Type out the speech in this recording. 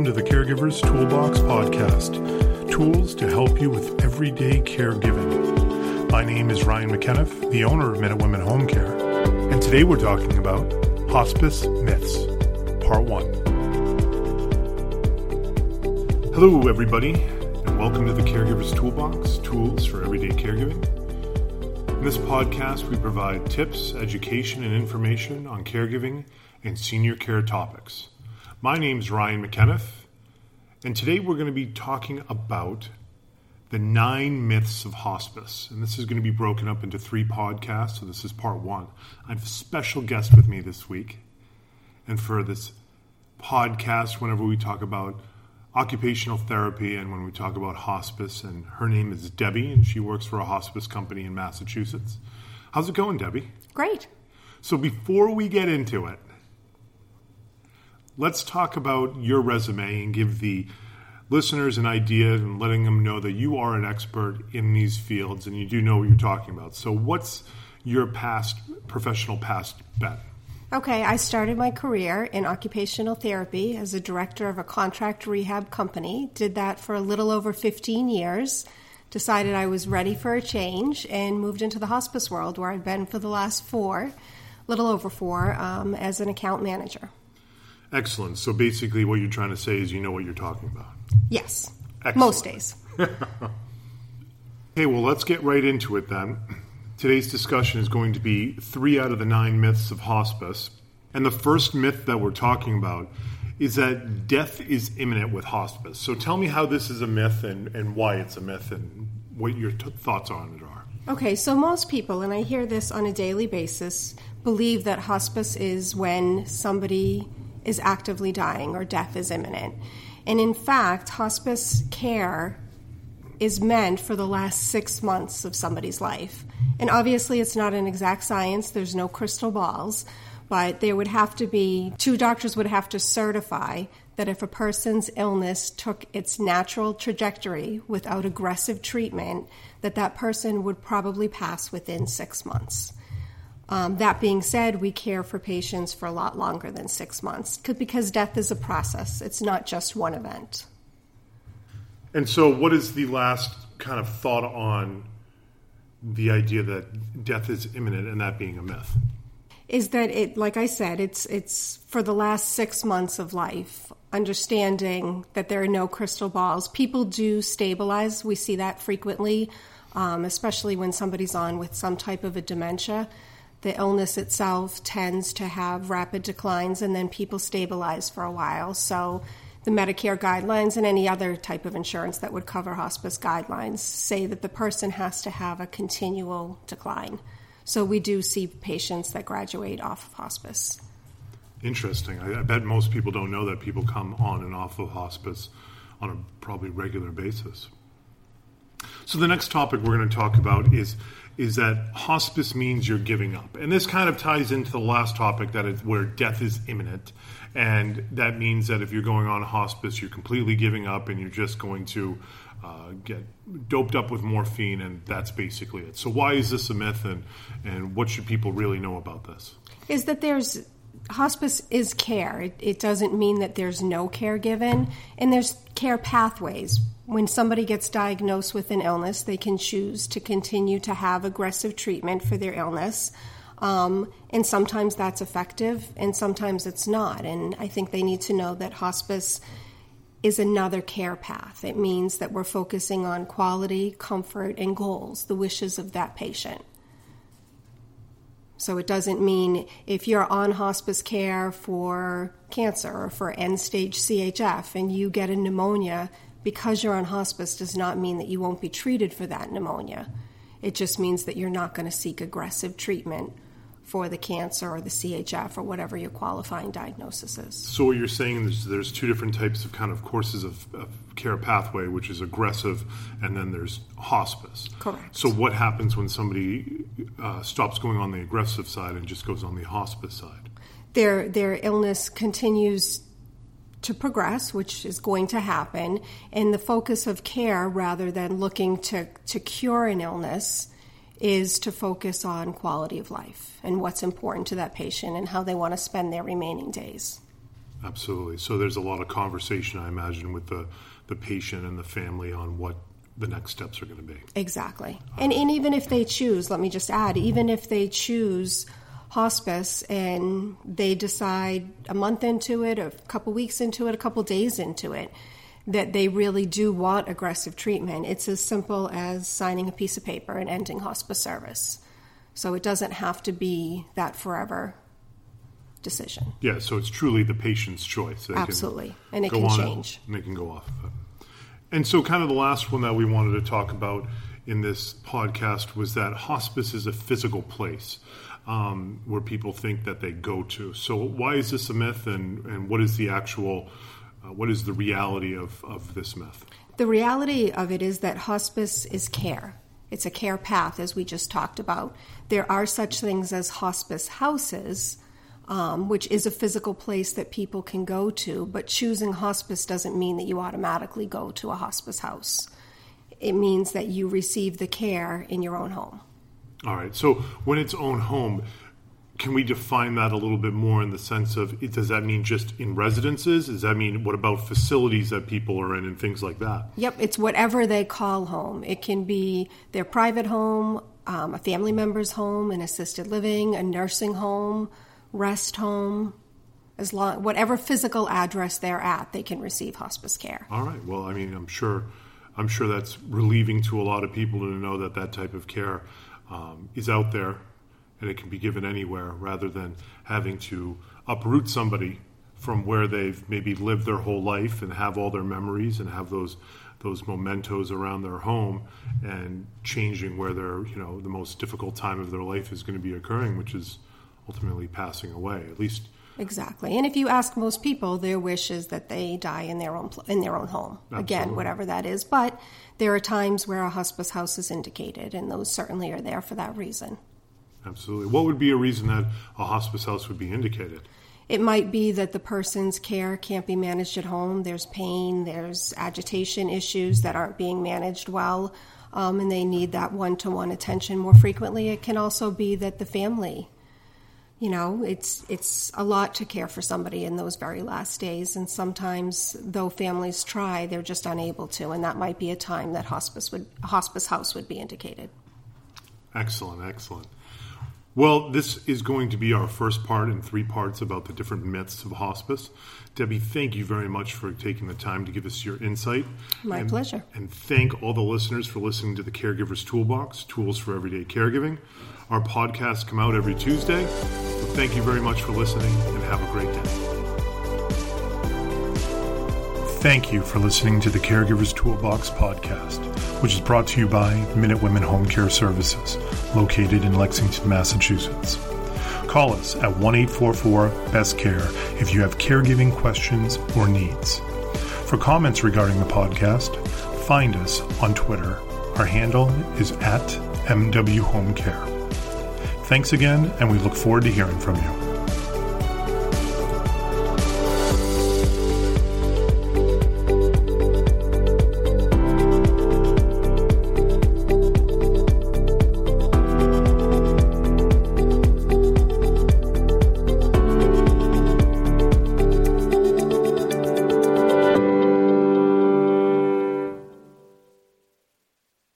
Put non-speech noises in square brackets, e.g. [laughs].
welcome to the Caregivers Toolbox Podcast tools to help you with everyday caregiving. My name is Ryan McKenniff, the owner of Minute Women Home Care, and today we're talking about hospice myths, part one. Hello, everybody, and welcome to the Caregivers Toolbox tools for everyday caregiving. In this podcast, we provide tips, education, and information on caregiving and senior care topics. My name is Ryan McKenniff, and today we're going to be talking about the nine myths of hospice. And this is going to be broken up into three podcasts, so this is part one. I have a special guest with me this week. And for this podcast, whenever we talk about occupational therapy and when we talk about hospice, and her name is Debbie, and she works for a hospice company in Massachusetts. How's it going, Debbie? Great. So before we get into it, let's talk about your resume and give the listeners an idea and letting them know that you are an expert in these fields and you do know what you're talking about. So, what's your past professional past bet? Okay, I started my career in occupational therapy as a director of a contract rehab company. Did that for a little over 15 years. Decided I was ready for a change and moved into the hospice world where I've been for the last four, little over four, um, as an account manager. Excellent. So basically, what you're trying to say is you know what you're talking about. Yes. Excellent. Most days. [laughs] Okay, well, let's get right into it then. Today's discussion is going to be three out of the nine myths of hospice. And the first myth that we're talking about is that death is imminent with hospice. So tell me how this is a myth and, and why it's a myth and what your t- thoughts on it are. Okay, so most people, and I hear this on a daily basis, believe that hospice is when somebody is actively dying or death is imminent. And in fact, hospice care is meant for the last six months of somebody's life. And obviously, it's not an exact science, there's no crystal balls, but there would have to be two doctors would have to certify that if a person's illness took its natural trajectory without aggressive treatment, that that person would probably pass within six months. Um, that being said, we care for patients for a lot longer than six months because death is a process. It's not just one event. And so, what is the last kind of thought on the idea that death is imminent and that being a myth? Is that it? Like I said, it's it's for the last six months of life. Understanding that there are no crystal balls, people do stabilize. We see that frequently, um, especially when somebody's on with some type of a dementia the illness itself tends to have rapid declines and then people stabilize for a while. So the Medicare guidelines and any other type of insurance that would cover hospice guidelines say that the person has to have a continual decline. So we do see patients that graduate off of hospice. Interesting. I, I bet most people don't know that people come on and off of hospice on a probably regular basis. So the next topic we're going to talk about is is that hospice means you're giving up. And this kind of ties into the last topic that is where death is imminent. And that means that if you're going on hospice, you're completely giving up and you're just going to uh, get doped up with morphine, and that's basically it. So, why is this a myth, and, and what should people really know about this? Is that there's hospice is care. It, it doesn't mean that there's no care given, and there's care pathways when somebody gets diagnosed with an illness, they can choose to continue to have aggressive treatment for their illness. Um, and sometimes that's effective, and sometimes it's not. And I think they need to know that hospice is another care path. It means that we're focusing on quality, comfort, and goals, the wishes of that patient. So it doesn't mean if you're on hospice care for cancer or for end stage CHF and you get a pneumonia, because you're on hospice does not mean that you won't be treated for that pneumonia. It just means that you're not going to seek aggressive treatment for the cancer or the CHF or whatever your qualifying diagnosis is. So what you're saying is there's two different types of kind of courses of, of care pathway, which is aggressive, and then there's hospice. Correct. So what happens when somebody uh, stops going on the aggressive side and just goes on the hospice side? Their their illness continues to progress, which is going to happen, and the focus of care rather than looking to, to cure an illness is to focus on quality of life and what's important to that patient and how they want to spend their remaining days. Absolutely. So there's a lot of conversation, I imagine, with the, the patient and the family on what the next steps are going to be. Exactly. And, and even if they choose, let me just add, even if they choose hospice and they decide a month into it, a couple weeks into it, a couple days into it, that they really do want aggressive treatment, it's as simple as signing a piece of paper and ending hospice service. So it doesn't have to be that forever decision. Yeah, so it's truly the patient's choice. They Absolutely. And it can change. And they can go off of it. And so, kind of the last one that we wanted to talk about in this podcast was that hospice is a physical place um, where people think that they go to. So, why is this a myth, and, and what is the actual, uh, what is the reality of, of this myth? The reality of it is that hospice is care. It's a care path, as we just talked about. There are such things as hospice houses, um, which is a physical place that people can go to, but choosing hospice doesn't mean that you automatically go to a hospice house. It means that you receive the care in your own home. All right. So when it's own home, can we define that a little bit more in the sense of does that mean just in residences? Does that mean what about facilities that people are in and things like that? Yep, it's whatever they call home. It can be their private home, um, a family member's home, an assisted living, a nursing home, rest home, as long whatever physical address they're at, they can receive hospice care. All right. Well, I mean, I'm sure, I'm sure that's relieving to a lot of people to know that that type of care um, is out there, and it can be given anywhere, rather than having to uproot somebody from where they've maybe lived their whole life and have all their memories and have those those mementos around their home and changing where their you know the most difficult time of their life is going to be occurring, which is ultimately passing away. At least exactly. And if you ask most people, their wish is that they die in their own in their own home. Absolutely. Again, whatever that is. But there are times where a hospice house is indicated, and those certainly are there for that reason. Absolutely. What would be a reason that a hospice house would be indicated? It might be that the person's care can't be managed at home. There's pain, there's agitation issues that aren't being managed well, um, and they need that one to one attention more frequently. It can also be that the family you know it's it's a lot to care for somebody in those very last days and sometimes though families try they're just unable to and that might be a time that hospice would hospice house would be indicated excellent excellent well this is going to be our first part in three parts about the different myths of hospice. Debbie thank you very much for taking the time to give us your insight. My and, pleasure. and thank all the listeners for listening to the caregivers toolbox tools for everyday caregiving. Our podcasts come out every Tuesday. So thank you very much for listening and have a great day. Thank you for listening to the Caregivers Toolbox podcast, which is brought to you by Minute Women Home Care Services, located in Lexington, Massachusetts. Call us at 1 844 Best Care if you have caregiving questions or needs. For comments regarding the podcast, find us on Twitter. Our handle is at MW Home Care. Thanks again, and we look forward to hearing from you.